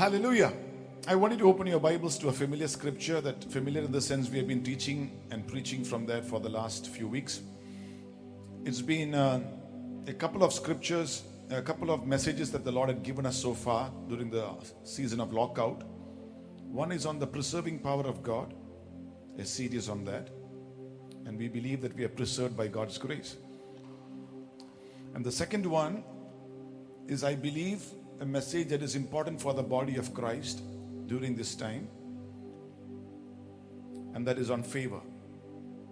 Hallelujah. I want you to open your Bibles to a familiar scripture that familiar in the sense we have been teaching and preaching from there for the last few weeks. It's been uh, a couple of scriptures, a couple of messages that the Lord had given us so far during the season of lockout. One is on the preserving power of God, a series on that. And we believe that we are preserved by God's grace. And the second one is, I believe, a message that is important for the body of Christ during this time, and that is on favor.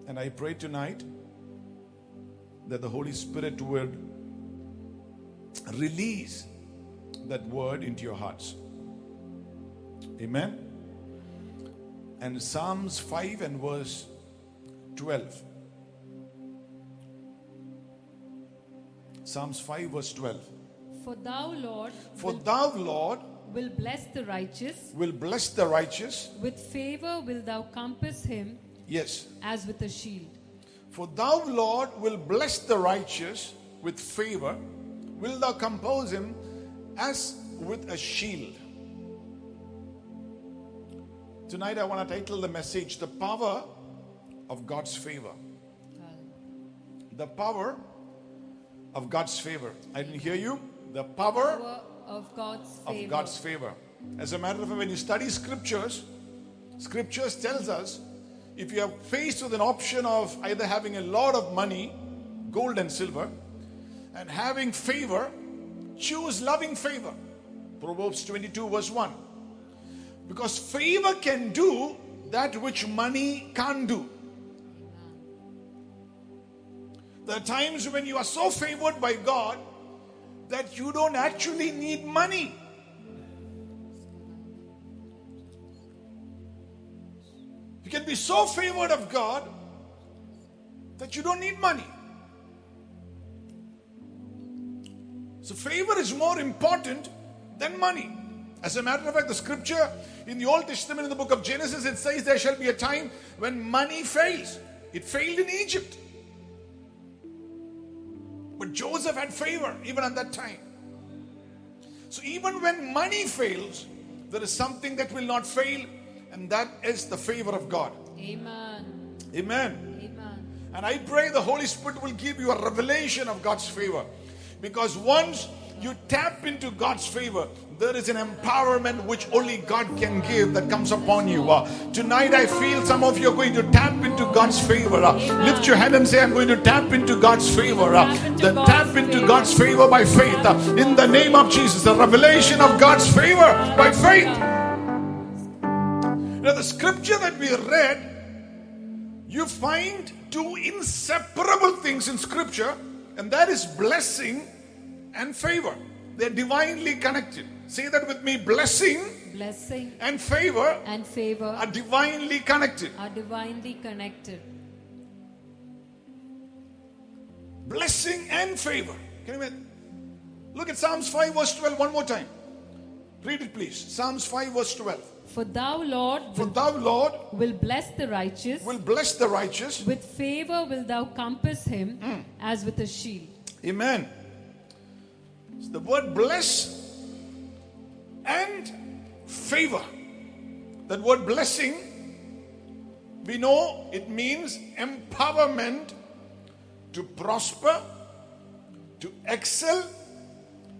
And I pray tonight that the Holy Spirit would release that word into your hearts. Amen. And Psalms 5 and verse 12. Psalms 5, verse 12. For thou, Lord, For will, thou, Lord, will bless the righteous. will bless the righteous. With favor will thou compass him Yes. as with a shield. For thou, Lord, will bless the righteous with favor. Will thou compose him as with a shield. Tonight, I want to title the message The Power of God's Favor. The power of God's favor. I didn't hear you. The power Power of God's of favor. God's favor. As a matter of fact, when you study scriptures, scriptures tells us if you are faced with an option of either having a lot of money, gold and silver, and having favor, choose loving favor. Proverbs 22, verse 1. Because favor can do that which money can't do. There are times when you are so favored by God that you don't actually need money. You can be so favored of God that you don't need money. So, favor is more important than money. As a matter of fact, the scripture in the Old Testament, in the book of Genesis, it says there shall be a time when money fails. It failed in Egypt. But Joseph had favor even at that time. So even when money fails, there is something that will not fail, and that is the favor of God. Amen. Amen. Amen. And I pray the Holy Spirit will give you a revelation of God's favor. Because once you tap into God's favor, there is an empowerment which only God can give that comes upon you. Uh, tonight, I feel some of you are going to tap into God's favor. Uh, lift your hand and say, I'm going to tap into God's favor. Uh, Tap then tap into. God's favor by faith. Uh, in the name of Jesus, the revelation of God's favor by faith. Now, the scripture that we read, you find two inseparable things in scripture, and that is blessing and favor. They're divinely connected. Say that with me blessing Blessing and favor and favor are divinely connected. are divinely connected. Blessing and favor. Can you? Look at Psalms 5, verse 12, one more time. Read it, please. Psalms 5, verse 12. For thou, Lord, For will, thou, Lord, will bless the righteous. will bless the righteous. With favor will thou compass him Hmm. as with a shield. Amen. So the word bless and favor. That word blessing, we know it means empowerment to prosper, to excel,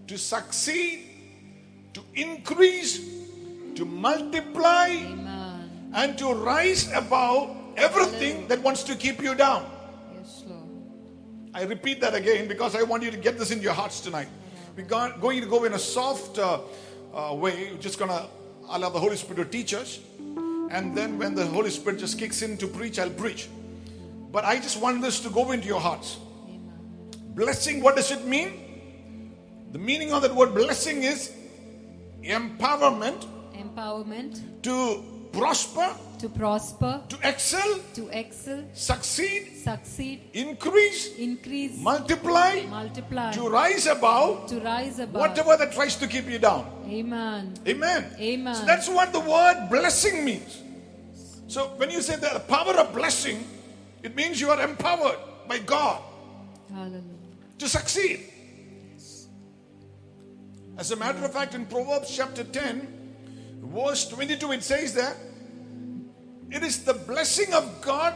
to succeed, to increase, to multiply, Amen. and to rise above everything that wants to keep you down. Yes, Lord. I repeat that again because I want you to get this in your hearts tonight. We're go- going to go in a soft uh, uh, way. We're just going to allow the Holy Spirit to teach us. And then when the Holy Spirit just kicks in to preach, I'll preach. But I just want this to go into your hearts. Blessing, what does it mean? The meaning of that word blessing is empowerment Empowerment to prosper, to prosper, to excel, to excel, succeed, succeed, increase, increase, multiply, multiply, to rise above to rise above. whatever that tries to keep you down. Amen. Amen. Amen. So that's what the word blessing means. So when you say the power of blessing, it means you are empowered by God Hallelujah. to succeed. As a matter of fact, in Proverbs chapter 10, Verse 22, it says that it is the blessing of God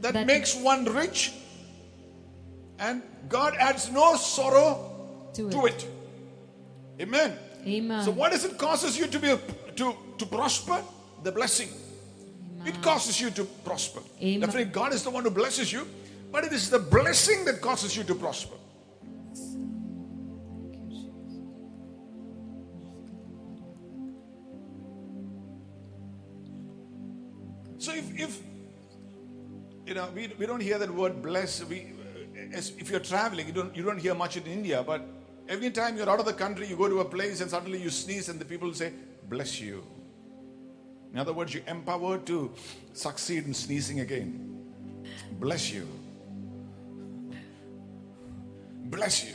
that, That- makes one rich, and God adds no sorrow To to it. it. Amen. Amen. So, what does it causes you to be to to prosper? The blessing. It causes you to prosper. Amen. Definitely, God is the one who blesses you, but it is the blessing that causes you to prosper. If, if you know we, we don't hear that word bless, we if you're traveling, you don't you don't hear much in India, but every time you're out of the country, you go to a place and suddenly you sneeze and the people say, bless you. In other words, you're empowered to succeed in sneezing again. Bless you. Bless you.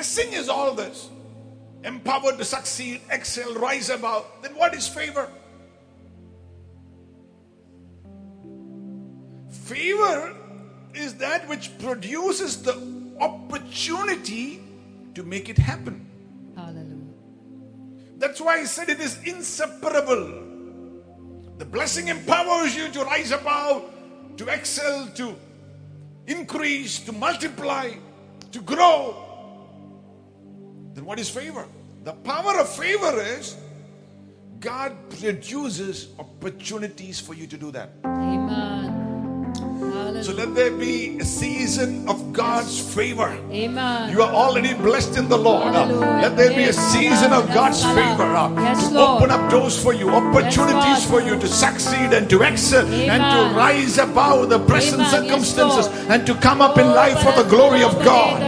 Blessing is all this, empowered to succeed, excel, rise above, then what is favor? Favor is that which produces the opportunity to make it happen. Hallelujah. That's why I said it is inseparable. The blessing empowers you to rise above, to excel, to increase, to multiply, to grow. Then what is favor? The power of favor is God produces opportunities for you to do that. Amen. So let there be a season of God's favor. Amen. You are already blessed in the Lord. Hallelujah. Let there be a season of God's favor Yes, to Lord. open up doors for you, opportunities for you to succeed and to excel and to rise above the present. Yes, circumstances and to come up in life for the glory of God.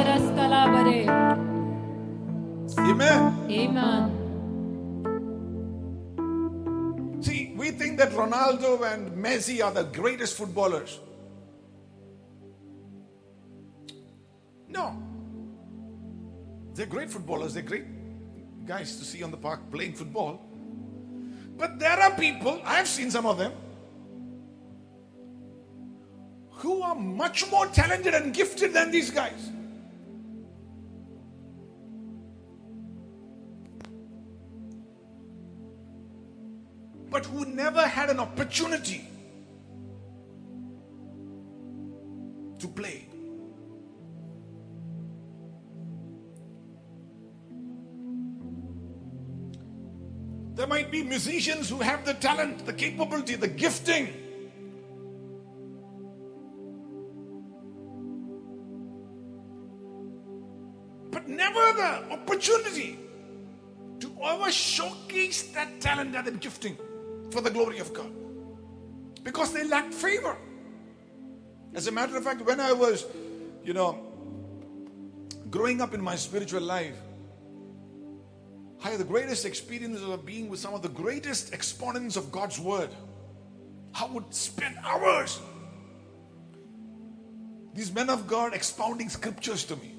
And Messi are the greatest footballers. No. They're great footballers, they're great guys to see on the park playing football. But there are people, I've seen some of them, who are much more talented and gifted than these guys. But who never had an opportunity to play. There might be musicians who have the talent, the capability, the gifting. But never the opportunity to ever showcase that talent and that gifting for the glory of God. Because they lack favor. As a matter of fact, when I was, you know, growing up in my spiritual life, I had the greatest experiences of being with some of the greatest exponents of God's word. I would spend hours. These men of God expounding scriptures to me.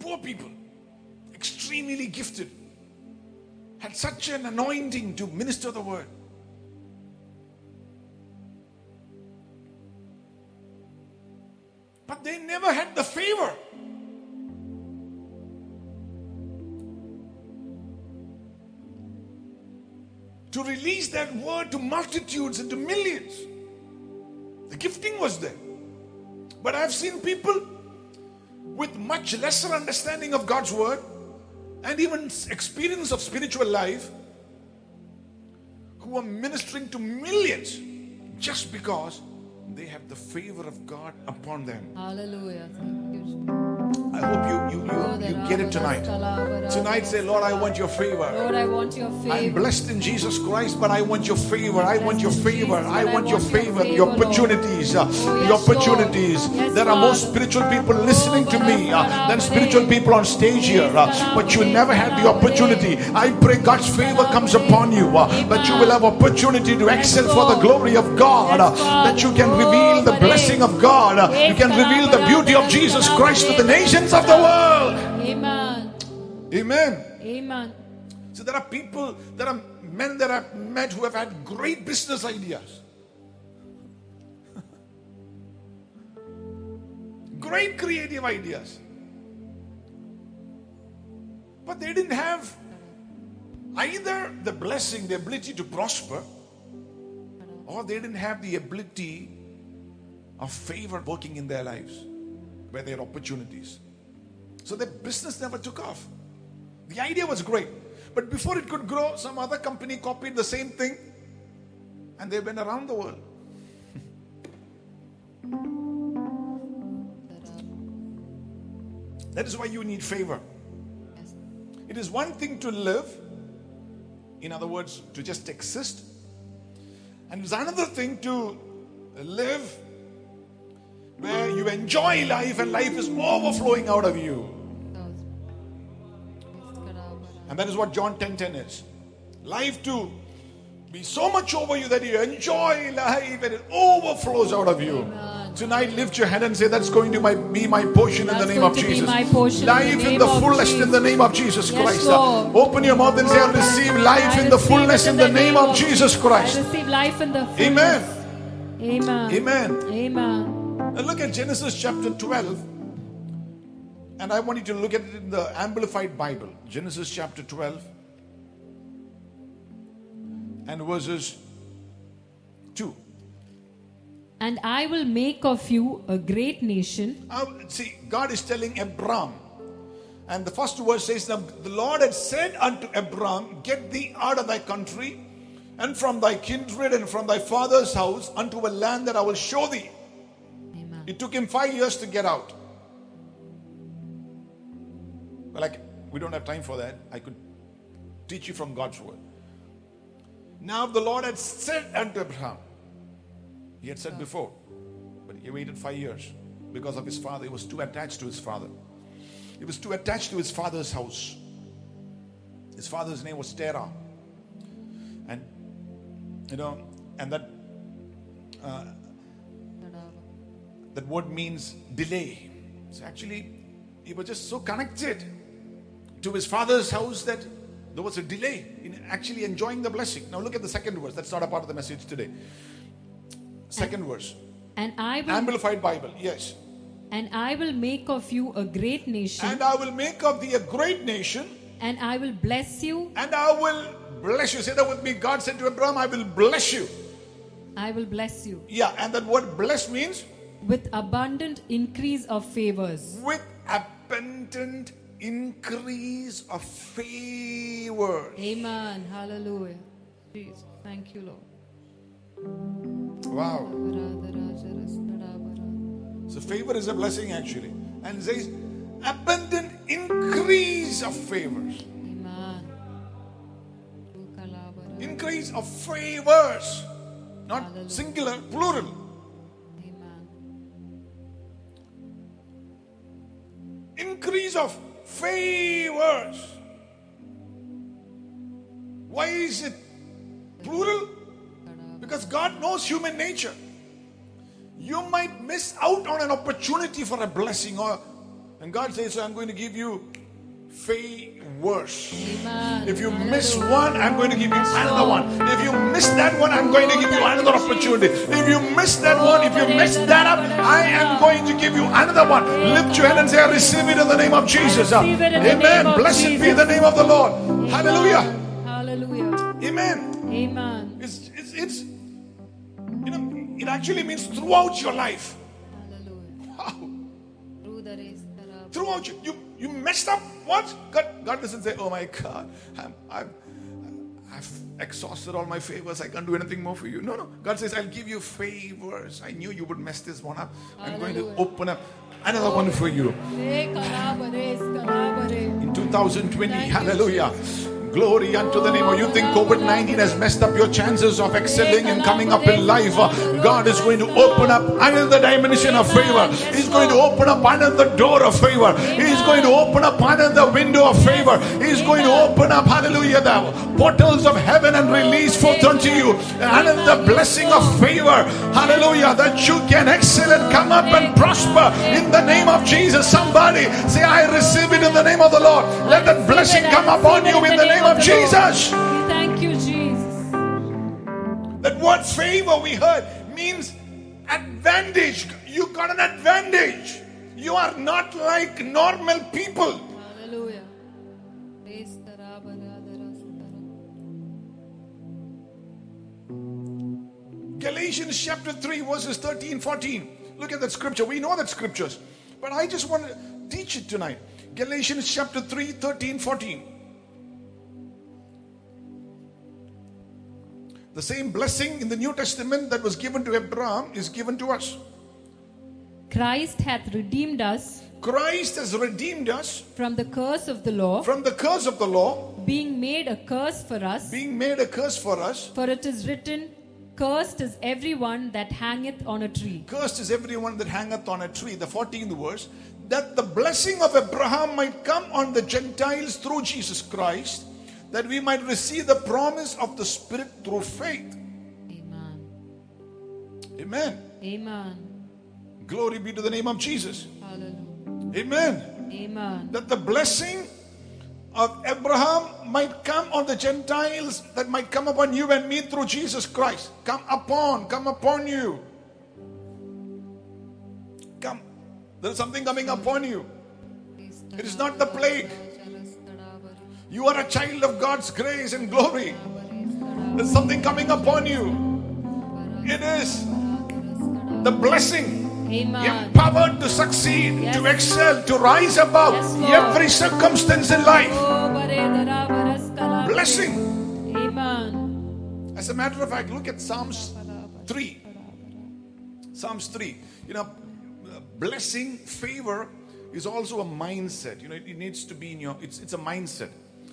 Poor people, extremely gifted, had such an anointing to minister the word. But they never had the favor. to release that word to multitudes and to millions. The gifting was there. But I've seen people with much lesser understanding of God's word and even experience of spiritual life who are ministering to millions just because they have the favor of God upon them. Hallelujah. Thank you. I hope you, you, you, you get it tonight. Tonight, say, Lord, I want your favor. Lord, I want your favor. I'm blessed in Jesus Christ, but I want your favor. I want your favor. I want your your favor. The opportunities. uh, Oh, The opportunities. There are more spiritual people listening to me uh, than spiritual people on stage here. uh, But you never had the opportunity. I pray God's favor comes upon you. uh, That you will have opportunity to excel for the glory of God. uh, That you can reveal the blessing of God. uh, You can reveal the beauty of Jesus Christ to the nations of the world. Amen. Amen. Amen. So there are people, there are men that I've met who have had great business ideas. great creative ideas. But they didn't have either the blessing, the ability to prosper, or they didn't have the ability of favor working in their lives where there are opportunities. So the business never took off. The idea was great, but before it could grow, some other company copied the same thing and they went around the world. That is why you need favor. It is one thing to live, in other words, to just exist, and it's another thing to live where you enjoy life and life is overflowing out of you. And that is what John 10 10 is. Life to be so much over you that you enjoy life and it overflows out of you. Amen. Tonight, lift your hand and say, That's going to my, be my portion in the name of Jesus. portion in the life in the fullest in the name of Jesus Yes, Christ. Lord. Open your mouth and say, I receive life I in the fullness in the name of Jesus I Christ. receive life in the fullness. Amen. Amen. Amen. Amen. Now look at Genesis chapter 12. And I want you to look at it in the Amplified Bible. Genesis chapter 12 and verses 2. And I will make of you a great nation. Now, see, God is telling Abram, and the first verse says, Now the Lord had said unto Abram, Get thee out of thy country, and from thy kindred, and from thy father's house, unto a land that I will show thee. It took him five years to get out. Like, we don't have time for that. I could teach you from God's word. Now the Lord had said unto Abraham, He had said before, but he waited five years because of his father. He was too attached to his father. He was too attached to his father's house. His father's name was Terah. And, you know, and that uh, that word means delay. So actually, he was just so connected to his father's house that there was a delay in actually enjoying the blessing. Now look at the second verse. That's not a part of the message today. Second verse. And I will Amplified Bible. Yes. and I will make of you a great nation, And I will make of thee a great nation, and I will bless you. and I will bless you. Say that with me. God said to Abraham, I will bless you. I will bless you Yeah, and that word bless means with abundant increase of favors. with abundant increase of favors. Amen. Hallelujah. Jesus. Thank you, Lord. Wow. So favor is a blessing actually. And it says abundant increase of favors. Amen. Increase of favors. Not Hallelujah. singular, plural. Increase of favors. Why is it plural? Because God knows human nature. You might miss out on an opportunity for a blessing, or and God says, I'm going to give you favors. Amen. If you miss one, I'm going to give you another one. If you miss that one, I'm going to give you another opportunity. If you miss that one, if you mess that up, I am going to give you another one. Lift your hand and say, I receive it in the name of Jesus. receive it in the Amen. Blessed be the name of the Lord. Hallelujah. Hallelujah. Amen. Amen. It's, it's, it's, you know, it actually means throughout your life. Hallelujah. Wow. Through the race that are- Throughout you, you, you messed up. What? God, God doesn't say, oh my God, I'm, I'm, I've exhausted all my favors. I can't do anything more for you. No, no. God says, I'll give you favors. I knew you would mess this one up. I'm going to open up another one for you. Eh. In 2020, hallelujah. Glory unto the name of you think COVID 19 has messed up your chances of excelling and coming up in life. God is going to open up another dimension of favor. He's going to open up another door of favor. He's going to open up another window of favor. He's going to open up, hallelujah, the portals of heaven and release forth unto you another blessing of favor. Hallelujah, that you can excel and come up and prosper in the name of Jesus. Somebody say, I receive it in the name of the Lord. Let that blessing come upon you in the name name of. Jesus. We thank you, Jesus. That word favor we heard means advantage. You got an advantage. You are not like normal people. Hallelujah. Praise the Rabba, Radha, Rasa, Galatians chapter 3, verses 13, 14. Look at that scripture. We know that scriptures. But I just want to teach it tonight. Galatians chapter 3, 13, 14. The same blessing in the New Testament that was given to Abraham is given to us. Christ hath redeemed us Christ has redeemed us from the curse of the law, from the curse of the law, being made a curse for us. being made a curse for us. For it is written, Cursed is everyone that hangeth on a tree. Cursed is everyone that hangeth on a tree. The 14th verse. That the blessing of Abraham might come on the Gentiles through Jesus Christ, that we might receive the promise of the Spirit through faith. Amen. Amen. Amen. Glory be to the name of Jesus. Hallelujah. Amen. Amen. That the blessing of Abraham might come on the Gentiles, that might come upon you and me through Jesus Christ. Come upon, come upon you. Come. There is something coming upon you. It is not the plague. You are a child of God's grace and glory. There's something coming upon you. It is the blessing. Amen. Empowered to succeed, Yes. to excel, to rise above Yes, every circumstance in life. Oh. Blessing. Amen. As a matter of fact, look at Psalms 3. Psalms 3. You know, blessing, favor is also a mindset. You know, it needs to be in your, it's, it's a mindset.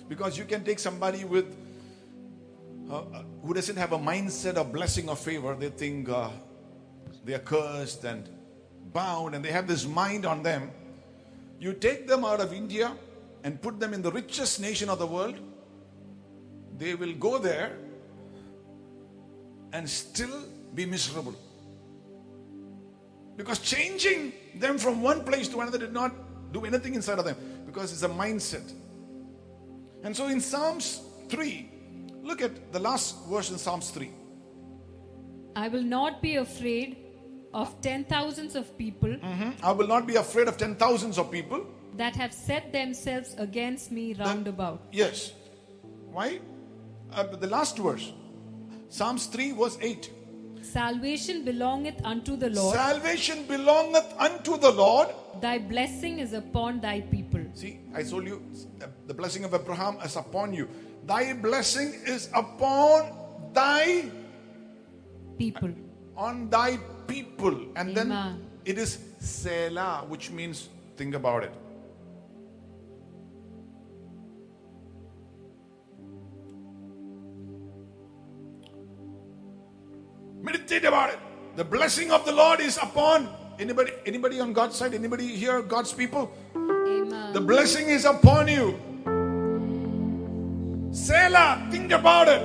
Because you can take somebody with, uh, uh, who doesn't have a mindset of blessing or favor, they think uh, they are cursed and bound and they have this mind on them. You take them out of India and put them in the richest nation of the world, they will go there and still be miserable. Because changing them from one place to another did not do anything inside of them because it's a mindset. And so in Psalms 3, look at the last verse in Psalms 3. I will not be afraid of ten thousands of people Mhm. I will not be afraid of ten thousands of people. that have set themselves against me round about. Yes. Why? Uh, the last verse. Psalms 3, verse 8. Salvation belongeth unto the Lord. Salvation belongeth unto the Lord. Thy blessing is upon thy people. See, I told you the blessing of Abraham is upon you. Thy blessing is upon thy People. on thy people. And then it is Selah, which means think about it. Meditate about it. The blessing of the Lord is upon anybody anybody on God's side, anybody here, God's people. The blessing is upon you. Selah, think about it.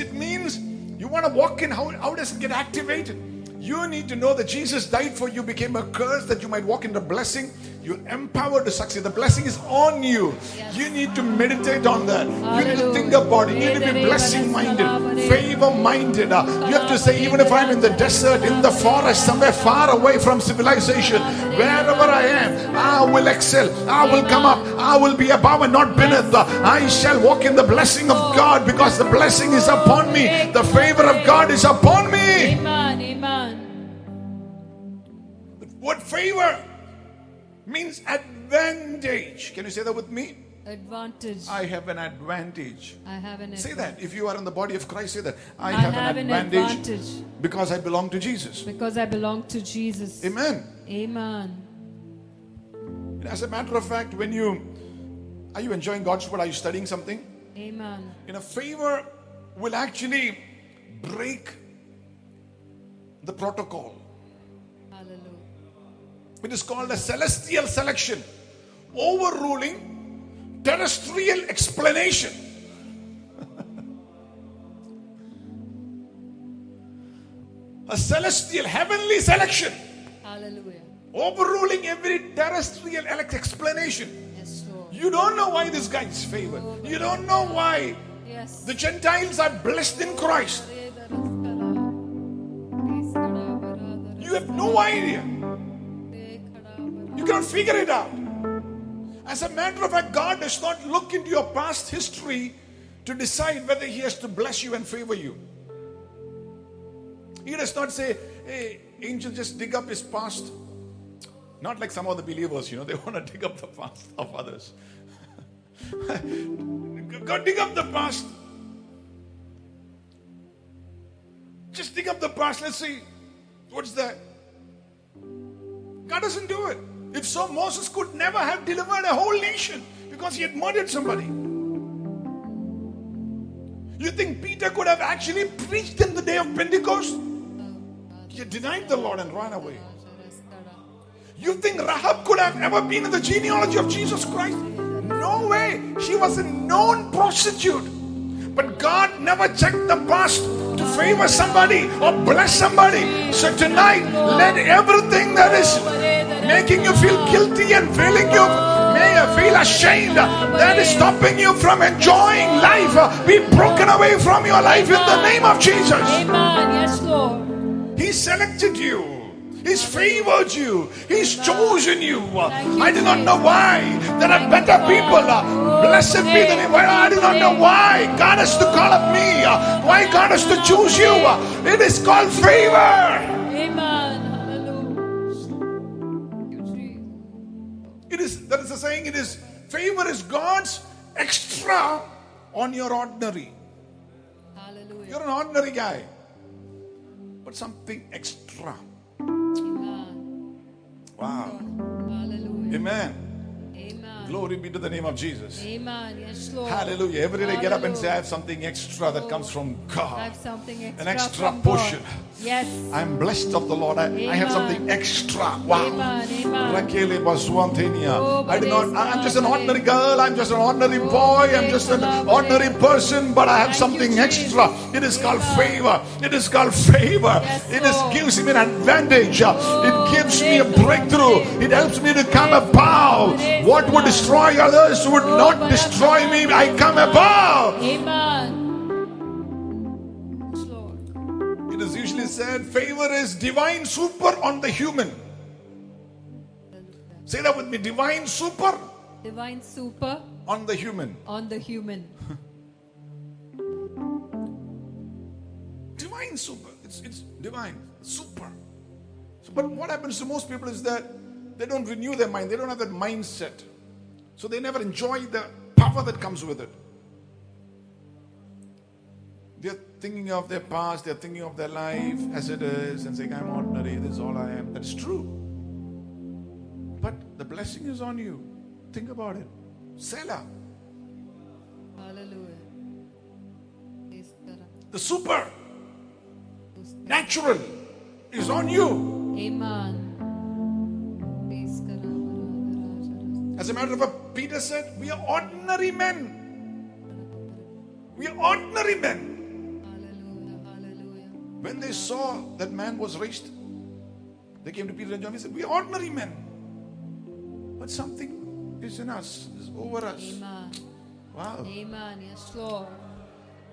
It means you want to walk in. How, how does it get activated? You need to know that Jesus died for you, became a curse that you might walk in the blessing. You're empowered to succeed. The blessing is on you. You need to meditate on that. You need to think about it. You need to be blessing minded, favor minded. Uh, you have to say, even if I'm in the desert, in the forest, somewhere far away from civilization, wherever I am, I will excel. I will come up. I will be above and not beneath. Uh, I shall walk in the blessing of God because the blessing is upon me. The favor of God is upon me. Amen. Amen. What favor means advantage. Can you say that with me? Advantage. I have an advantage. I have an Say that. If you are in the body of Christ, say that. I, I have, have an, an advantage advantage because I belong to Jesus. because I belong to Jesus. Amen. Amen. As a matter of fact, when you are you enjoying God's word? Are you studying something? Amen. In a favor will actually break the protocol. It is called a celestial selection, overruling terrestrial explanation. a celestial, heavenly selection, Hallelujah. overruling every terrestrial explanation. Yes, Lord. You don't know why this guy is favored. Oh, you don't know why Yes. the Gentiles are blessed in Christ. You have no idea. Cannot figure it out. As a matter of fact, God does not look into your past history to decide whether He has to bless you and favor you. He does not say, hey, angel, just dig up his past. Not like some of the believers, you know, they want to dig up the past of others. God, dig up the past. Just dig up the past. Let's see. What's that? God doesn't do it. If so, Moses could never have delivered a whole nation because he had murdered somebody. You think Peter could have actually preached in the day of Pentecost? He denied the Lord and ran away. You think Rahab could have ever been in the genealogy of Jesus Christ? No way. She was a known prostitute. But God never checked the past to favor somebody or bless somebody. So tonight, let everything that is making you feel guilty and feeling you may feel ashamed that is stopping you from enjoying life be broken away from your life in the name of Jesus. Amen. Yes, Lord. He selected you. He's favored you. He's chosen you. I do not know why. There are better people. Blessed be the name. I do not know why God has to call up me. Why God has to choose you. It is called favor. It is that is the saying. It is favor is God's extra on your ordinary. Hallelujah. You're an ordinary guy, but something extra. Amen. Wow. Hallelujah. Amen. Amen. Glory be to the name of Jesus. Amen. Yes, Lord. Hallelujah. Every day get up and say, I have something extra that comes from I God. have something extra. An extra portion. Yes. I'm blessed of the Lord. I, I have something extra. Wow. Amen. Amen. Oh, I do not, I'm just an ordinary girl, I'm just an ordinary Oh, boy, I'm just an ordinary person, but I have you, something Jesus. extra. It is called favor. It is called favor. Yes, It is gives me an advantage. Oh, It gives me a breakthrough. It helps me to come above. What would destroy others would not destroy me. I come above. Amen. It is usually said favor is divine super on the human. Say that with me divine super Divine super on the human. on the human. Divine super. It's, it's divine. Super. So, but what happens to most people is that they don't renew their mind. They don't have that mindset. So they never enjoy the power that comes with it. They're thinking of their past, they're thinking of their life as it is and saying, I'm ordinary, this is all I am. That's true. But the blessing is on you. Think about it. Selah. Hallelujah. The super, natural is on you. Amen. As a matter of fact, Peter said, We are ordinary men. We are ordinary men. Hallelujah. Hallelujah. When they saw that man was raised, they came to Peter and John and said, We are ordinary men. But something is in us, is over us. Amen. Wow. Amen. Yes, Lord.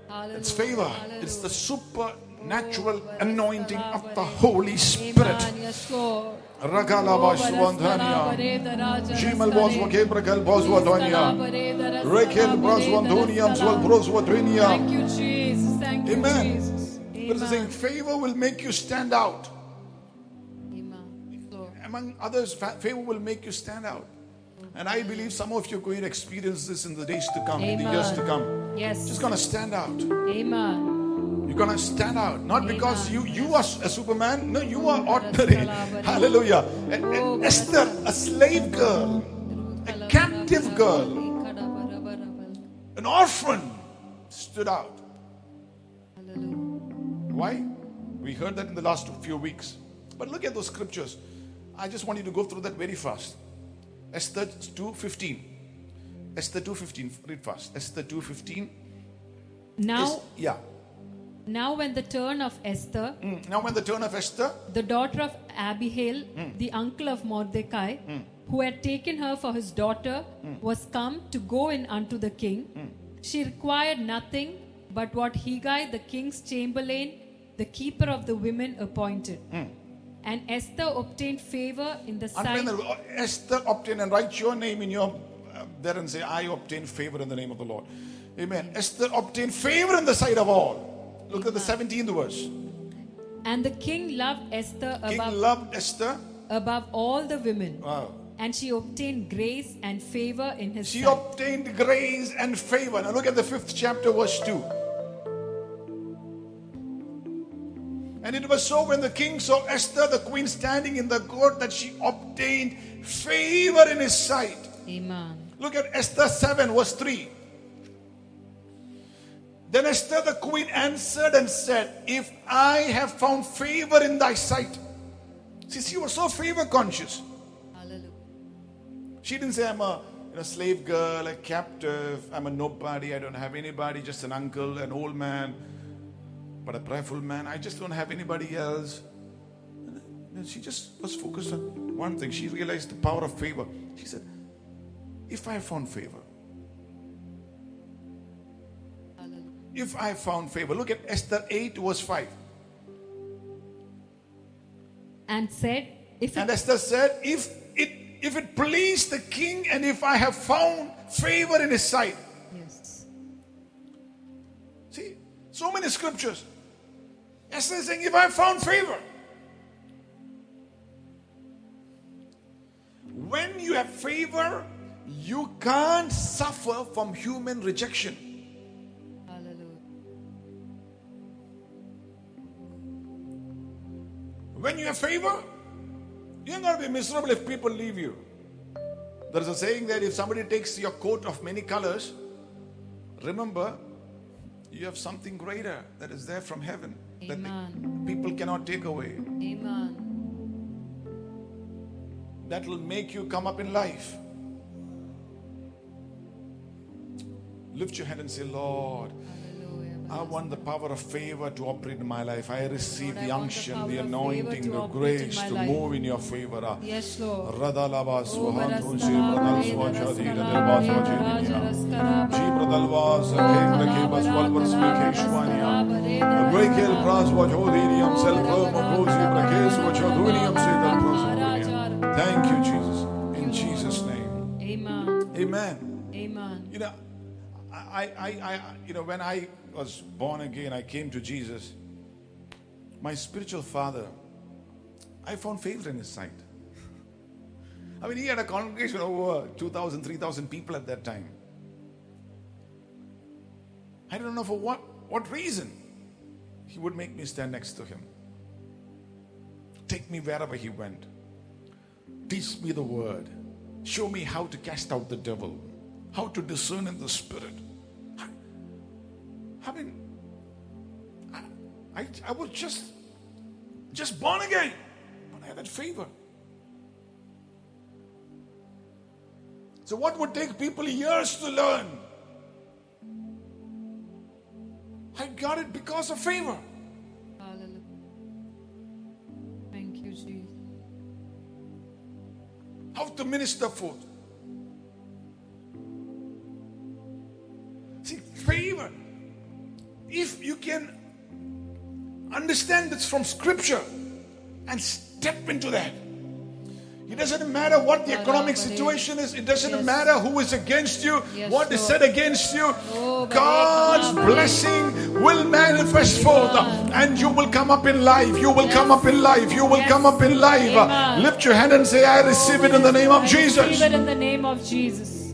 Hallelujah. It's favor. Hallelujah. It's the supernatural Oh, anointing of the Holy Spirit. Yes, Lord. Ragalaba Shwandhania. Jimal was Wakebragal was Wadonia. Rekel Braswandoniam Swal Thank Broswadrinia. you, Jesus. Thank you, Amen. Jesus. But it's saying favor will make you stand out. Amen. Among others, favor will make you stand out. And I believe some of you are going to experience this in the days to come, in the years to come. Yes. Just gonna stand out. Amen. You're gonna stand out. Not because you you are a superman. No, you are ordinary. Hallelujah. A- a- Esther, a slave girl, a captive girl, an orphan, stood out. Hallelujah. Why? We heard that in the last few weeks. But look at those scriptures. I just want you to go through that very fast. Esther 2:15. Esther 2:15. Read fast. Esther 2:15. Now, is- yeah. Now when the turn of Esther, Mm. Now when the turn of Esther, the daughter of Abihail, hmm. the uncle of Mordecai, hmm. who had taken her for his daughter, hmm. was come to go in unto the king. She required nothing but what Hegai, the king's chamberlain, the keeper of the women, appointed. And Esther obtained favor in the sight. Underline that. Uh, Esther obtained and write your name in your uh, there and say, I obtain favor in the name of the Lord. Amen. Esther obtained favor in the sight of all. Look at the 17th verse. And the king loved Esther King above, loved Esther. above all the women. Wow. And she obtained grace and favor in his She sight. obtained grace and favor. Now look at the fifth chapter, verse 2. And it was so when the king saw Esther, the queen, standing in the court, that she obtained favor in his sight. Amen. Look at Esther 7, verse 3. Then Esther the queen answered and said, If I have found favor in thy sight. See, she was so favor conscious. Hallelujah. She didn't say, I'm a slave girl, a captive, I'm a nobody, I don't have anybody, just an uncle, an old man, but a prayerful man. I just don't have anybody else. And she just was focused on one thing. She realized the power of favor. She said, If I have found favor, if I found favor, look at Esther 8, verse 5. And said, If And Esther said, If it if it please the king, and if I have found favor in his sight. yes. See, so many scriptures. Esther is saying, if I found favor. When you have favor, you can't suffer from human rejection. When you have favor, you're going to be miserable if people leave you. There is a saying that if somebody takes your coat of many colors, remember you have something greater that is there from heaven that people cannot take away. Amen. That will make you come up in life. Lift your hand and say, Lord. I want the power of favor to operate in my life. I receive Lord, the I want the unction, the anointing, the grace to life. move in your favor. Yes, Lord. Radalaba Oh, Swahantu Baraskara, Shibradal Baraskara, Swachadila Baraskara, Delva Baraskara, Swachadinia. Baraskara, Jibradalva Zakendra Kebas Walvars Vikeshwania. Brekel Pras Wajodinium Selpro Mokosi Brakes Wachadunium Sedal Prosodunium. Thank you, Jesus. In Jesus' name. Amen. Amen. Amen. You know, I, I, I, you know, when I was born again, I came to Jesus. My spiritual father, I found favor in his sight. I mean, he had a congregation of over 2,000, 3,000 people at that time. I don't know for what, what reason he would make me stand next to him. Take me wherever he went. Teach me the word. Show me how to cast out the devil, how to discern in the spirit. I, mean, I, I, I was just, just born again, but I had that favor. So, what would take people years to learn? I got it because of favor. Hallelujah. Thank you, Jesus. How to minister food. If you can understand this from scripture and step into that. It doesn't matter what the economic situation is. It doesn't Yes. matter who is against you, Yes, what is said against you. Oh, God's blessing will manifest forth and you will come up in life. You will come up in life. You will Yes. come up in life. Lift your hand and say, I receive it in the name of I Jesus. Receive it in the name of Jesus.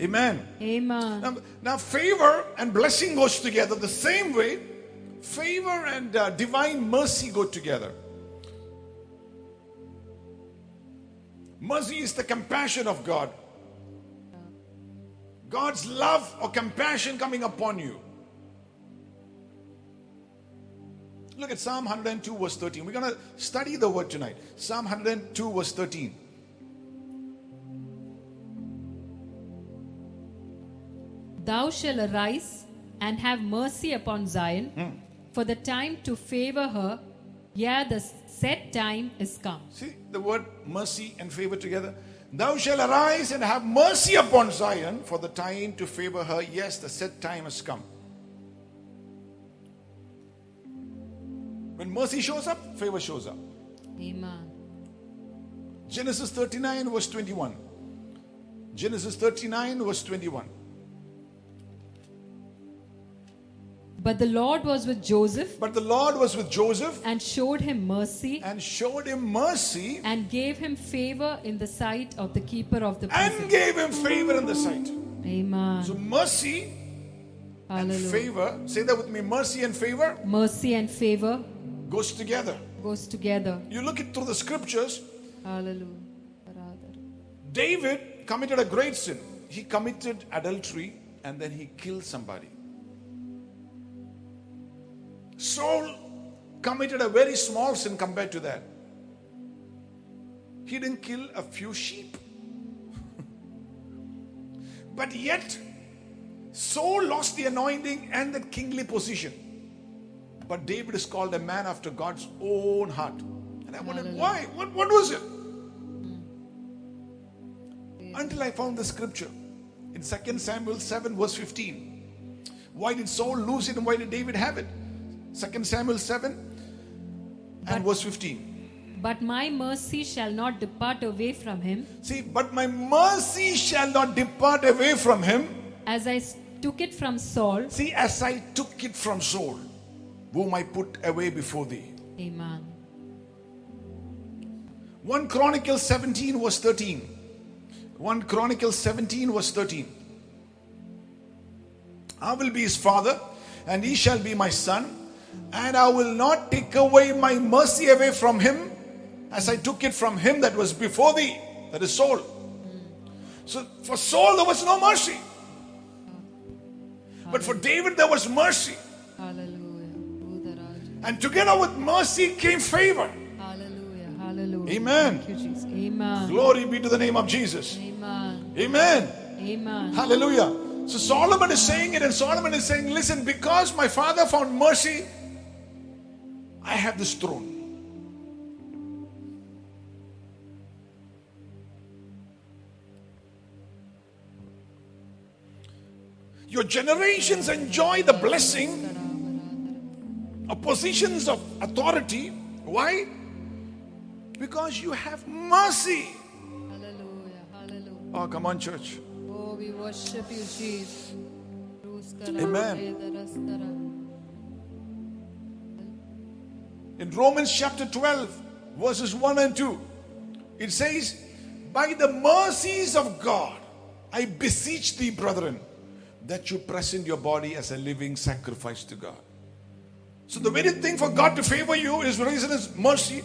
Amen. Amen. Now, now, favor and blessing goes together the same way. Favor and uh, divine mercy go together. Mercy is the compassion of God. God's love or compassion coming upon you. Look at Psalm 102, verse 13. We're going to study the word tonight. Psalm 102, verse 13. Thou shalt arise and have mercy upon Zion, hmm. for the time to favor her, yea, the set time is come. See the word mercy and favor together? Thou shalt arise and have mercy upon Zion, for the time to favor her. Yes, the set time has come. When mercy shows up, favor shows up. Amen. Genesis 39, verse 21. Genesis 39, verse 21. But the Lord was with Joseph But the Lord was with Joseph and showed him mercy and showed him mercy and gave him favor in the sight of the keeper of the prison. and gave him favor in the sight. Amen. So mercy and favor, say that with me, mercy and favor Mercy and favor goes together. goes together. You look it through the scriptures, Hallelujah. David committed a great sin. He committed adultery and then he killed somebody. Saul committed a very small sin compared to that. He didn't kill a few sheep. but yet, Saul lost the anointing and the kingly position. But David is called a man after God's own heart. And I wondered, why? What, what was it? Hmm. Until I found the scripture in 2 Samuel 7, verse 15. Why did Saul lose it and why did David have it? 2 Samuel 7 and verse 15. But my mercy shall not depart away from him, See, but my mercy shall not depart away from him. as I took it from Saul. See, as I took it from Saul, whom I put away before thee. Amen. 1 Chronicles 17, verse 13. 1 Chronicles 17, verse 13. I will be his father, and he shall be my son, and I will not take away my mercy away from him, as I took it from him that was before thee, that is Saul. So for Saul there was no mercy, but for David there was mercy, Hallelujah. And together with mercy came favor. Hallelujah. Hallelujah. Amen. You, Amen. Glory be to the name of Jesus. Amen. Amen. Amen. Hallelujah. So Solomon is saying it, and Solomon is saying, Listen, because my father found mercy, I have this throne. Your generations enjoy the blessing of positions of authority. Why? Because you have mercy. Hallelujah. Hallelujah. Oh, come on, church. Oh, we worship you, Jesus. Amen. In Romans chapter 12, verses 1 and 2, it says, By the mercies of God, I beseech thee, brethren, that you present your body as a living sacrifice to God. So, the very thing for God to favor you is reason is mercy,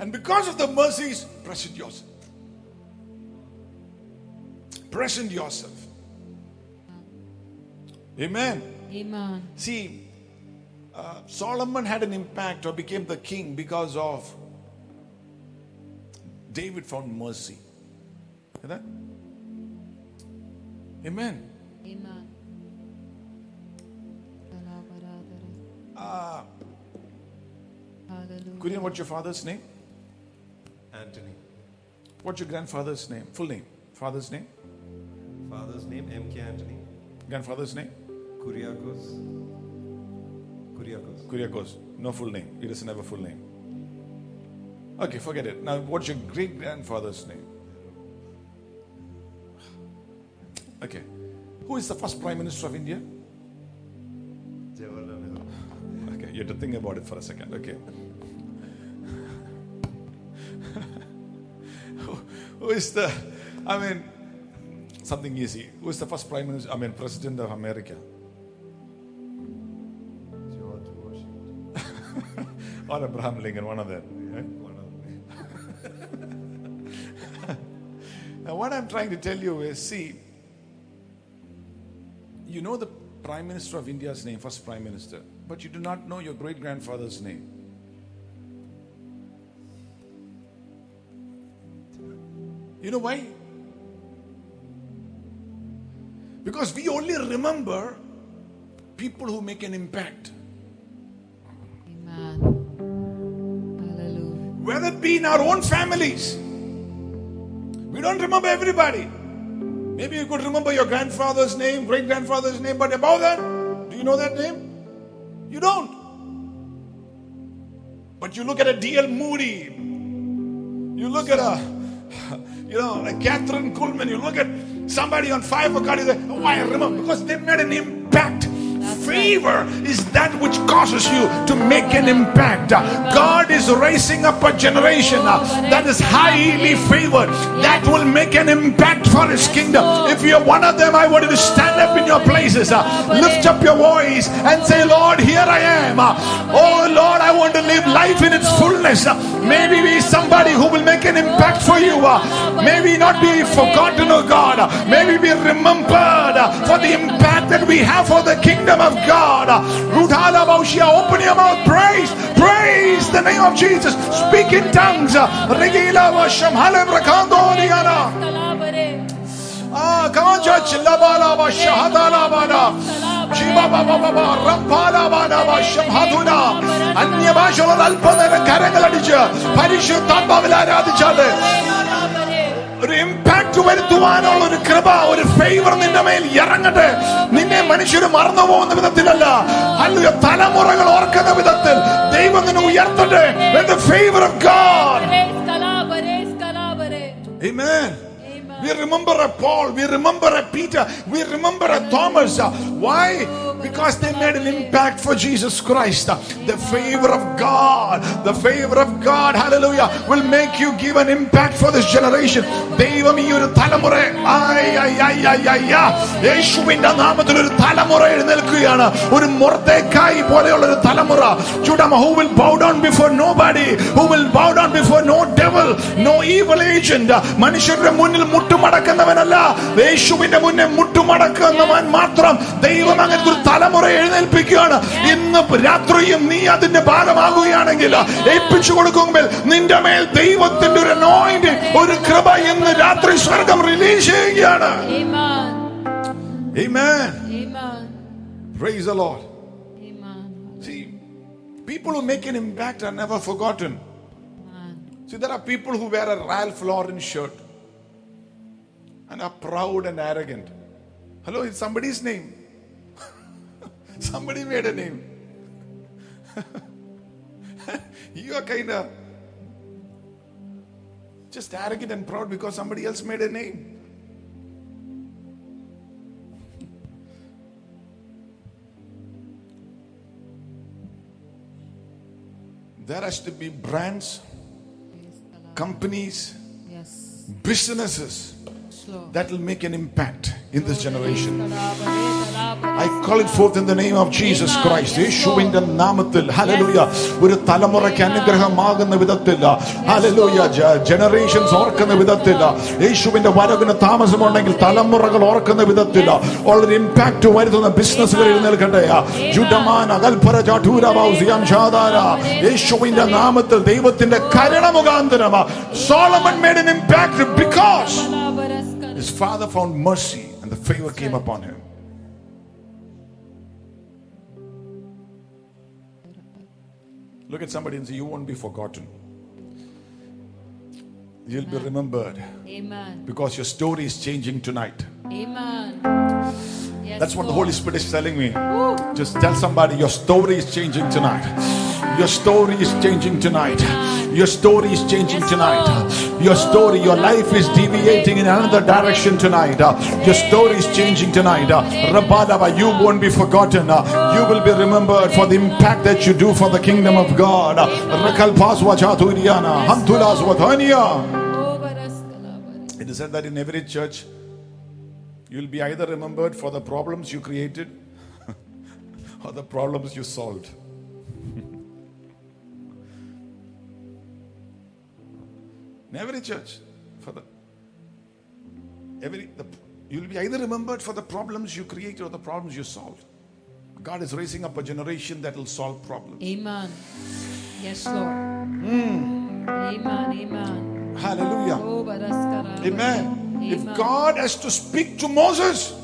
and because of the mercies, present yourself. Present yourself. Amen. Amen. See, uh, Solomon had an impact or became the king because of David found mercy. Hear that? Amen. Amen. Uh, Kurian, what's your father's name? Anthony. What's your grandfather's name? Full name. Father's name? Father's name M.K. Anthony. Grandfather's name? Kuriakos. Kuriakos. Kuriakos. No full name. He doesn't have a full name. Okay, forget it. Now, what's your great grandfather's name? Okay. Who is the first Prime Minister of India? Jawaharlal Nehru. Okay, you have to think about it for a second. Okay. who, who is the, I mean, something easy. Who is the first Prime Minister, I mean, President of America? Or Abraham Lincoln, one of them. right? Eh? One of them. Now, what I'm trying to tell you is see, you know the Prime Minister of India's name, first Prime Minister, but you do not know your great grandfather's name. You know why? Because we only remember people who make an impact, be in our own families. We don't remember everybody. Maybe you could remember your grandfather's name, great grandfather's name, but above that, do you know that name? You don't. But you look at a D.L. Moody, you look at a, you know, a Kathryn Kuhlman, you look at somebody on five o'clock, you say, oh, I remember, because they made an impact. Favor is that which causes you to make an impact. God is raising up a generation that is highly favored, that will make an impact for His kingdom. If you're one of them, I want you to stand up in your places, lift up your voice, and say, Lord, here I am. Oh Lord, I want to live life in its fullness. Maybe be somebody who will make an impact for you. Maybe not be forgotten, oh God. Maybe be remembered for the that we have for the kingdom of God. Open your mouth, praise, praise the name of Jesus. Speak in tongues. Ah, come on, church. Labalaba, Shahadanabana, Jibababa, Rampalabana, Shamhatuna, Parishu Chale. ഒരു impact വരുത്തുവാനുള്ള ഒരു കൃപ ഒരു favour നിന്റെ മേൽ ഇറങ്ങട്ടെ നിന്നെ മനുഷ്യർ മറന്നു പോകുന്ന വിധത്തിലല്ല അല്ല തലമുറകൾ ഓർക്കുന്ന വിധത്തിൽ ദൈവം നിന്നെ ഉയർത്തട്ടെ Let the favor of God Praise Kalabare. Kalabare. Amen. Amen. We remember a Paul, we remember a Peter, we remember a Thomas. Why? Because they made an impact for Jesus Christ. The favor of God, the favor of God, hallelujah, will make you give an impact for this generation. ദൈവം ഈ ഒരു തലമുറ ആയ് ആയ് ആയ് ആയ് ആയ് ആ. യേശുവിന്റെ നാമത്തിൽ ഒരു തലമുറ എഴുന്നേൽക്കുകയാണ് ഒരു മൊർദ്ദേക്കായി പോലെയുള്ള ഒരു തലമുറ ചുടമ who will bow down before nobody who will bow down before no devil no evil agent മനുഷ്യരുടെ മുന്നിൽ മുട്ടുമടക്കുന്നവനല്ല യേശുവിന്റെ മുന്നിൽ മുട്ടുമടക്കുന്നവൻ മാത്രം ദൈവം അങ്ങനത്തെ ഒരു തലമുറ എഴുന്നേൽപ്പിക്കുകയാണ് ഇന്ന് രാത്രിയും നീ അതിന്റെ ഭാഗമാകുകയാണെങ്കിൽ ഏൽപ്പിച്ചു കൊടുക്കുമ്പോൾ നിന്റെ മേൽ ദൈവത്തിന്റെ ഒരു നോയിന്റ് ഒരു കൃപ ഇന്ന് രാത്രി സ്വർഗം റിലീസ് ചെയ്യുകയാണ്. Praise the Lord. See, people who make an impact are never forgotten. See, there are people who wear a Ralph Lauren shirt and are proud and arrogant. Hello, it's somebody's name. Somebody made a name. you are kind of just arrogant and proud because somebody else made a name. There has to be brands, companies, Yes. businesses. That will make an impact in this generation. I call it forth in the name of Jesus. Christ. യേശുവിന്റെ നാമത്തിൽ hallelujah ഒരു തലമുറയ്ക്ക് അനുഗ്രഹമാകുന്ന വിധത്തിൽ ഹലലൂയ generations ഓർക്കുന്ന വിധത്തിൽ യേശുവിന്റെ വരവിന് താമസമുണ്ടെങ്കിൽ തലമുറകൾ ഓർക്കുന്ന വിധത്തിൽ ഉള്ളൊരു ഇമ്പാക്ട് വരുത്തുന്ന ബിസിനസ്സുകൾ എഴുന്നേൽക്കട്ടെ ജുഡമാന കൽപ്പര ചാഠൂരബൗസിയം ഷാദാര യേശുവിന്റെ നാമത്തിൽ ദൈവത്തിന്റെ കരുണ മുഖാന്തരം Solomon made an impact because Kalabare. Kalabare. His father found mercy and the favor came upon him. Look at somebody and say, You won't be forgotten. You'll be remembered Amen. because your story is changing tonight. Amen. Yes, That's what the Holy Spirit is telling me. Woo. Just tell somebody your story is changing tonight. Your story is changing tonight. Your story is changing tonight. Your story, your life is deviating in another direction tonight. Your story is changing tonight. Rabadaba, You won't be forgotten. You will be remembered for the impact that you do for the kingdom of God. It is said that in every church, you'll be either remembered for the problems you created or the problems you solved. In every church, for the every the, you'll be either remembered for the problems you created or the problems you solved. God is raising up a generation that will solve problems. Amen. Yes, Lord. Amen. Amen. Hallelujah. Oh, Kalabare. Amen. If God has to speak to Moses,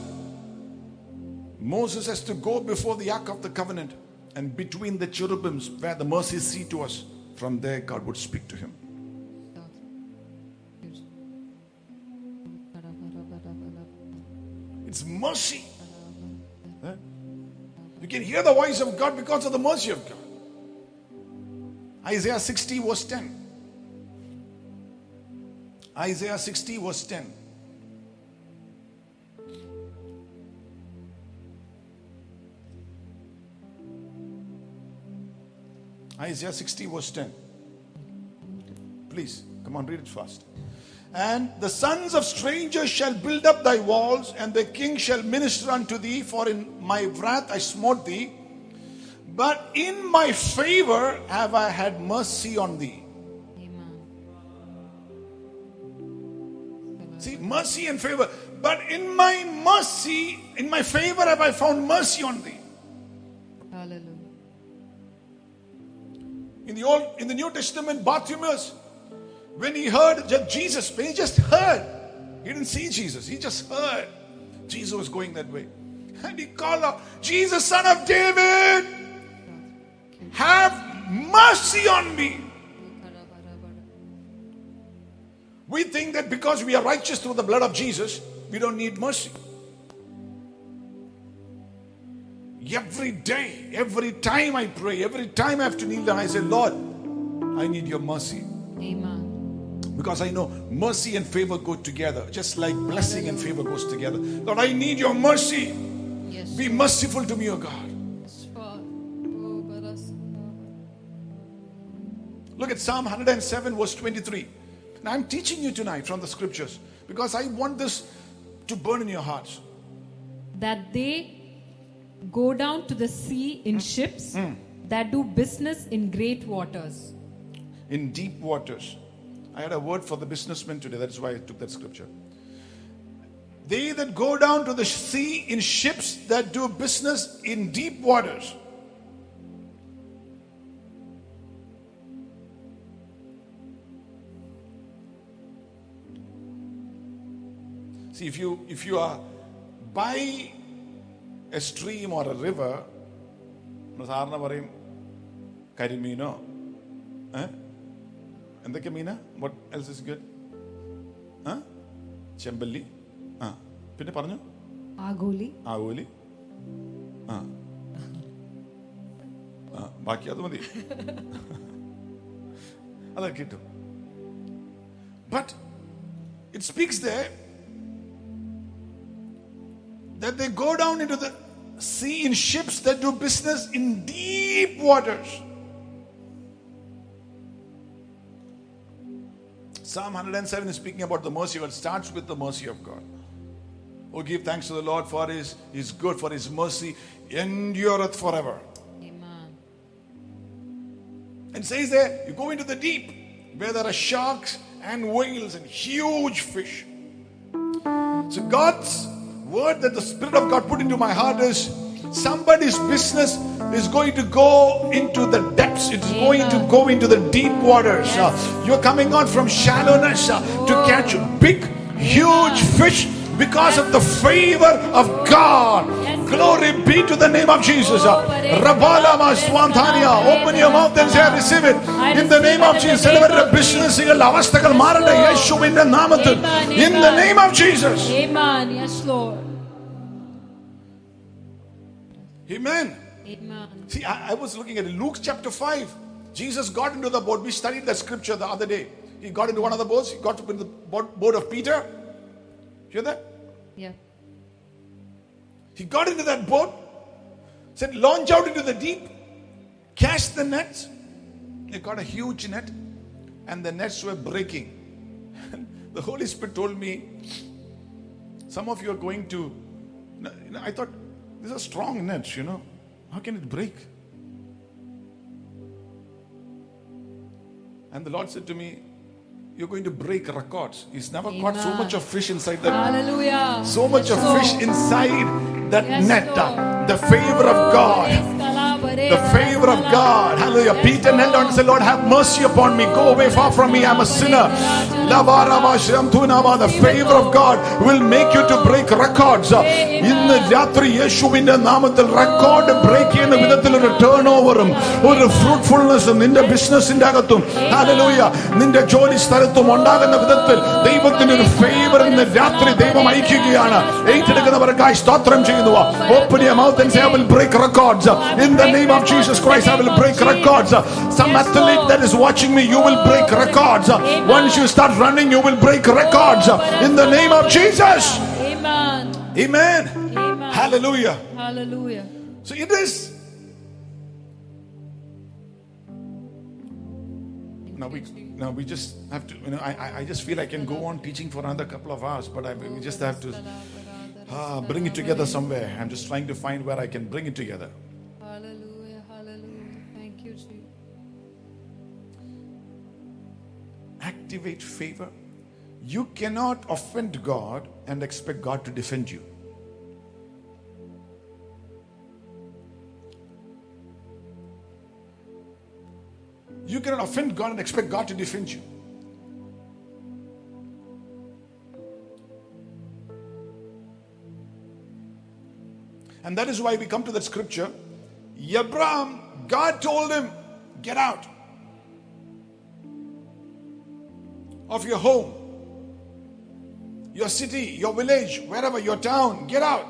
Moses has to go before the Ark of the Covenant and between the cherubims where the mercy seat was. From there, God would speak to him. It's mercy. You can hear the voice of God because of the mercy of God. Isaiah 60, verse 10. Isaiah 60, verse 10. Isaiah 60, verse 10. Please, come on, read it fast. And the sons of strangers shall build up thy walls, and the king shall minister unto thee, for in my wrath I smote thee. But in my favor have I had mercy on thee. Amen. See, mercy and favor. But in my mercy, in my favor have I found mercy on thee. Hallelujah. In the old, in the New Testament, Bartimaeus, when he heard Jesus, when he just heard, he didn't see Jesus, he just heard Jesus was going that way. And he called out, Jesus, son of David, have mercy on me. We think that because we are righteous through the blood of Jesus, we don't need mercy. Every day, every time I pray, every time I have to kneel down, I say, Lord, I need your mercy. Amen. Because I know mercy and favor go together, just like blessing and favor goes together. Lord, I need your mercy. Yes. Be merciful to me, O God. Oh, us- Look at Psalm 107, verse 23. Now I'm teaching you tonight from the scriptures because I want this to burn in your hearts. That they go down to the sea in ships hmm. that do business in great waters. in deep waters. I had a word for the businessmen today. That's why I took that scripture. They that go down to the sea in ships that do business in deep waters. See, if you if you are by a stream or a river, സാറിന് പറയും കരിമീനോ ഏ? എന്തൊക്കെ മീനാ വട്ട് else is good ആ ചെമ്പല്ലി ആ പിന്നെ പറഞ്ഞു Agoli. ആവോലി ആ ആ ബാക്കി അത് മതി അതൊക്കെ കിട്ടും but it speaks the that they go down into the sea in ships that do business in deep waters. Psalm 107 is speaking about the mercy, but starts with the mercy of God. Oh, give thanks to the Lord for his, his good, for his mercy endureth forever. Amen. And says there, you go into the deep where there are sharks and whales and huge fish. So God's word that the Spirit of God put into my heart is Somebody's business is going to go into the depths. It's going to go into the deep waters. Yes. you're coming out from shallowness uh, to catch big, huge fish because yes. of the favor of God. Yes. Glory be to the name of Jesus. Rabalama Swantania. Open your mouth and say, I receive it. In the name of Jesus. Celebrate business. In the name of Jesus. In the name of Jesus. Amen. Yes, Lord. Amen. Amen. See, I, I was looking at. Luke chapter 5. Jesus got into the boat. We studied that scripture the other day. He got into one of the boats. He got up in the boat, of Peter. Hear that? Yeah. He got into that boat, said, launch out into the deep, cast the nets. They got a huge net, and the nets were breaking. the Holy Spirit told me, some of you are going to. You know, I thought, these are strong nets, you know. How can it break? And the Lord said to me, You're going to break records. He's never caught so much of fish inside that Hallelujah. so much Yes, of Lord. fish inside that Yes, net. Uh, Lord. The favor of God Yes, Kalabari. The favor of God. Hallelujah. Peter knelt down and said, Lord, have mercy upon me. Go away far from me. I'm a sinner. The favor of God will make you to break records. ഇന്ന് രാത്രി യേശുവിന്റെ നാമത്തിൽ record break ചെയ്യുന്ന വിധത്തിൽ ഒരു turn ഓവറും ഒരു ഫ്രൂട്ട്ഫുൾനെസ്സും നിന്റെ ബിസിനസിന്റെ അകത്തും ഹല്ലേലൂയ നിന്റെ ജോലി സ്ഥലത്തും ഉണ്ടാകുന്ന വിധത്തിൽ ദൈവത്തിന്റെ ഒരു ഫേവർ ഇന്ന് രാത്രി ദൈവം അയക്കുകയാണ് ഏറ്റെടുക്കുന്നവർക്കായി സ്തോത്രം ചെയ്യുന്നു open your mouth and say I will break records in the the name of Jesus Christ, I will break records. Some athlete that is watching me, you will break records. Once you start running, you will break records. In the name of Jesus. Amen. Amen. Hallelujah. Hallelujah. So it is. Now we now we just have to. You know, I I just feel I can go on teaching for another couple of hours, but I, we just have to uh, bring it together somewhere. I'm just trying to find where I can bring it together. Activate favor you cannot offend God and expect God to defend you You cannot offend God and expect God to defend you. And that is why we come to that scripture. Abraham, God told him, Get out of your home, your city, your village, wherever, your town, get out.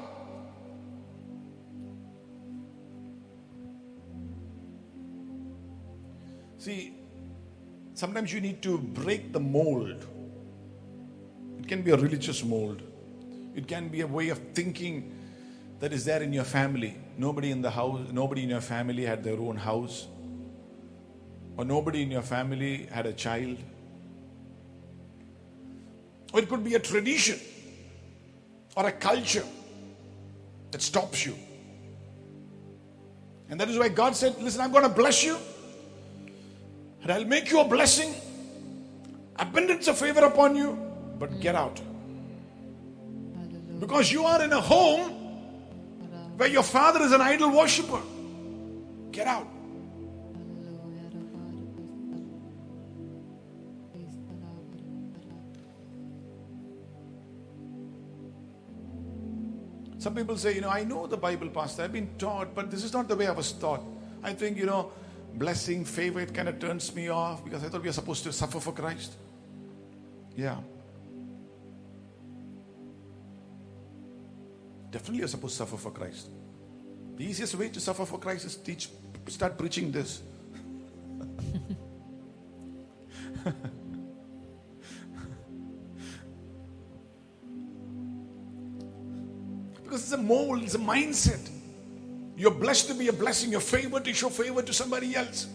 See, sometimes you need to break the mold. It can be a religious mold, it can be a way of thinking that is there in your family. Nobody in the house, nobody in your family had their own house, or nobody in your family had a child. Or it could be a tradition or a culture that stops you. And that is why God said, Listen, I'm going to bless you. And I'll make you a blessing, abundance of favor upon you, but get out. Because you are in a home where your father is an idol worshiper. Get out. Some people say, you know, I know the Bible, Pastor. I've been taught, but this is not the way I was taught. I think, you know, blessing, favor, it kind of turns me off because I thought we are supposed to suffer for Christ. Yeah. Definitely you're supposed to suffer for Christ. The easiest way to suffer for Christ is teach, start preaching this. Because it's a mold, it's a mindset. You're blessed to be a blessing, you're favored to show favor to somebody else.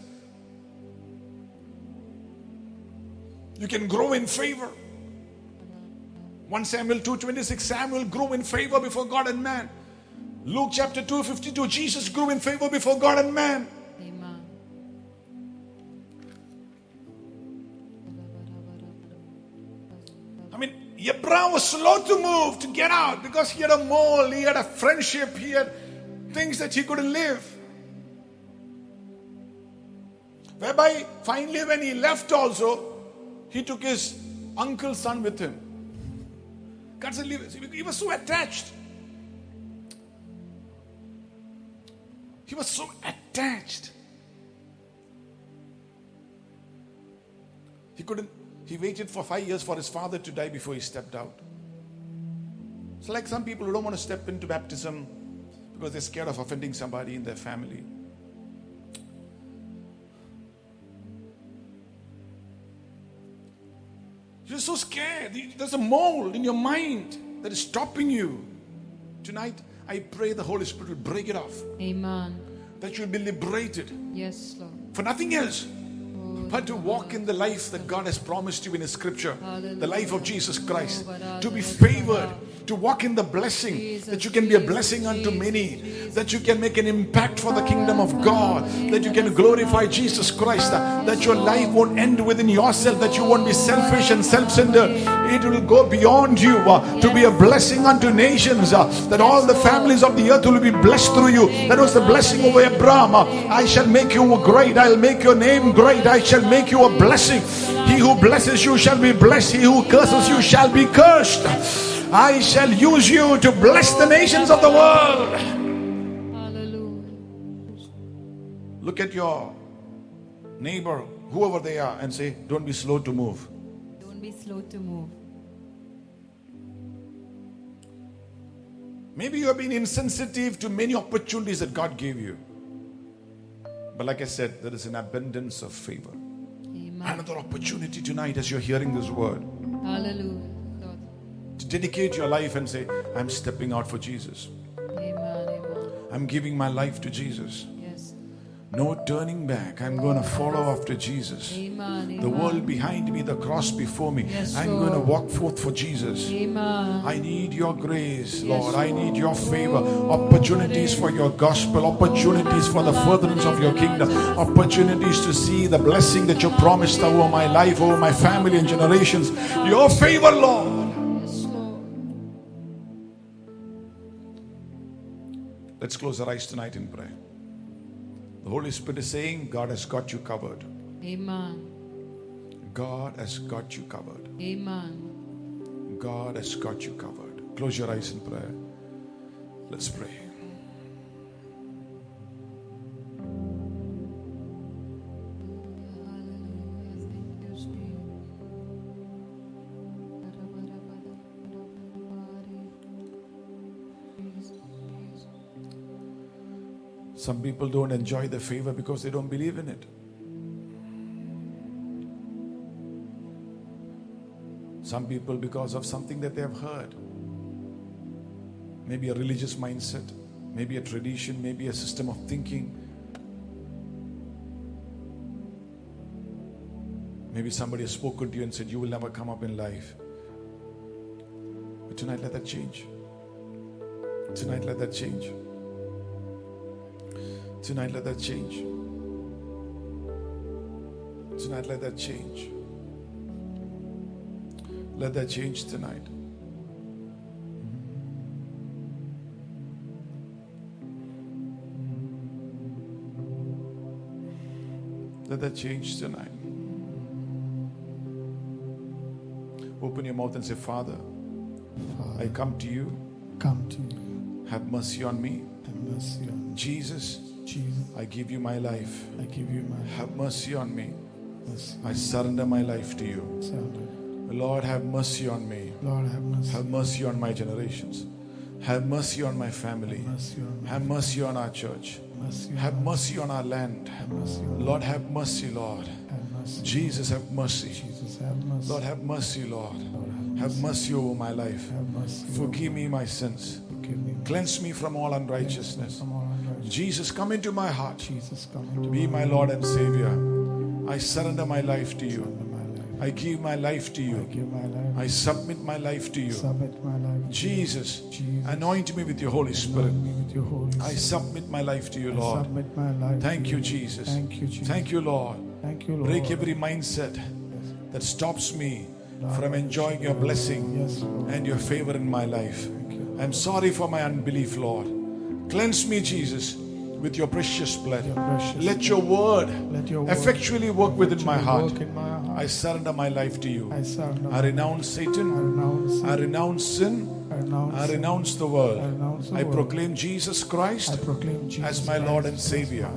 You can grow in favor. 1 Samuel 2:26 Samuel grew in favor before God and man. Luke chapter 2 52 Jesus grew in favor before God and man. Abraham was slow to move, to get out, because he had a mole, he had a friendship, he had things that he couldn't live. Whereby, finally, when he left, also, he took his uncle's son with him. God said. He was so attached. He was so attached. He couldn't, he waited for five years for his father to die before he stepped out. It's like some people who don't want to step into baptism because they're scared of offending somebody in their family. You're so scared. There's a mold in your mind that is stopping you. Tonight, I pray the Holy Spirit will break it off, Amen. that you'll be liberated Yes, Lord. for nothing else but to walk in the life that God has promised you in His scripture, the life of Jesus Christ, to be favored, to walk in the blessing, Jesus, that you can be a blessing unto Jesus, many, Jesus. that you can make an impact for the kingdom of God, that you can glorify Jesus Christ, that your life won't end within yourself, that you won't be selfish and self centered. It will go beyond you uh, to be a blessing unto nations, uh, that all the families of the earth will be blessed through you. That was the blessing over Abraham. uh, I shall make you great, I'll make your name great, I shall make you a blessing. He who blesses you shall be blessed, he who curses you shall be cursed. I shall use you to bless the nations of the world. Hallelujah. Look at your neighbor, whoever they are, and say, Don't be slow to move. Don't be slow to move. Maybe you have been insensitive to many opportunities that God gave you. But like I said, there is an abundance of favor. Amen. Another opportunity tonight as you're hearing this word Hallelujah. Lord. to dedicate your life and say, I'm stepping out for Jesus. Amen. Amen. I'm giving my life to Jesus. Yes. No turning back. I'm going to follow after Jesus. Amen. The world behind me, the cross before me. Yes, I'm Lord. going to walk forth for Jesus. Amen. I need your grace, Lord. Yes, I need your favor. Opportunities for your gospel, opportunities for the furtherance of your kingdom, opportunities to see the blessing that you promised over my life, over my family and generations. Your favor, Lord. Let's close our eyes tonight in prayer. The Holy Spirit is saying, God has got you covered. Amen. God has got you covered. Amen. God has got you covered. Close your eyes in prayer. Let's pray. Some people don't enjoy the favor because they don't believe in it. Some people, because of something that they have heard, maybe a religious mindset, maybe a tradition, maybe a system of thinking. Maybe somebody has spoken to you and said, You will never come up in life. But tonight, let that change. Tonight, let that change. Tonight, let that change. Tonight, let that change. Let that change tonight. Let that change tonight. Open your mouth and say, Father, I come to you. Come to you. Have mercy on me. Have mercy on Jesus, Jesus. I give you my life. I give you my Have mercy on me. mercy. I surrender my life to you. Surrender. Lord, have mercy on me. Lord, have mercy. Have mercy on my generations. Have mercy on my family. mercy on. Have mercy on our church. Mercy on Have mercy on our land. Have mercy on Lord, have mercy, Lord. Have mercy. Jesus, have mercy. Jesus, have mercy. Lord, have mercy, Lord. Lord, have Have mercy over my life. Have mercy. Forgive me my sins. Forgive me. Cleanse me from all unrighteousness. From all unrighteousness. Jesus, come into my heart. Jesus, come into Be my Lord and Savior. I surrender my life to you. Surrender my life. I give my life to I you. give my life. I submit my life to you. Submit my life. Jesus, Jesus. anoint me with your Holy Spirit. Anoint me with your Holy I submit my life to you, I Lord. submit my life. Thank you, Jesus. Thank you, Jesus. Thank you, Lord. Thank you, Lord. Break every mindset that stops me from enjoying your blessing and your favor in my life. I'm sorry for my unbelief, Lord. Cleanse me, Jesus, with your precious blood. Your precious Let your word Let your word effectually work within my heart. My heart. I surrender my life to you. I. I renounce I Satan. renounce. I renounce sin. I renounce. I renounce the world. the I world. proclaim Jesus Christ proclaim Jesus as my Lord and Savior.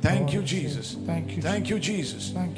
Thank you. Jesus. Thank you. Thank you, Jesus. Thank you.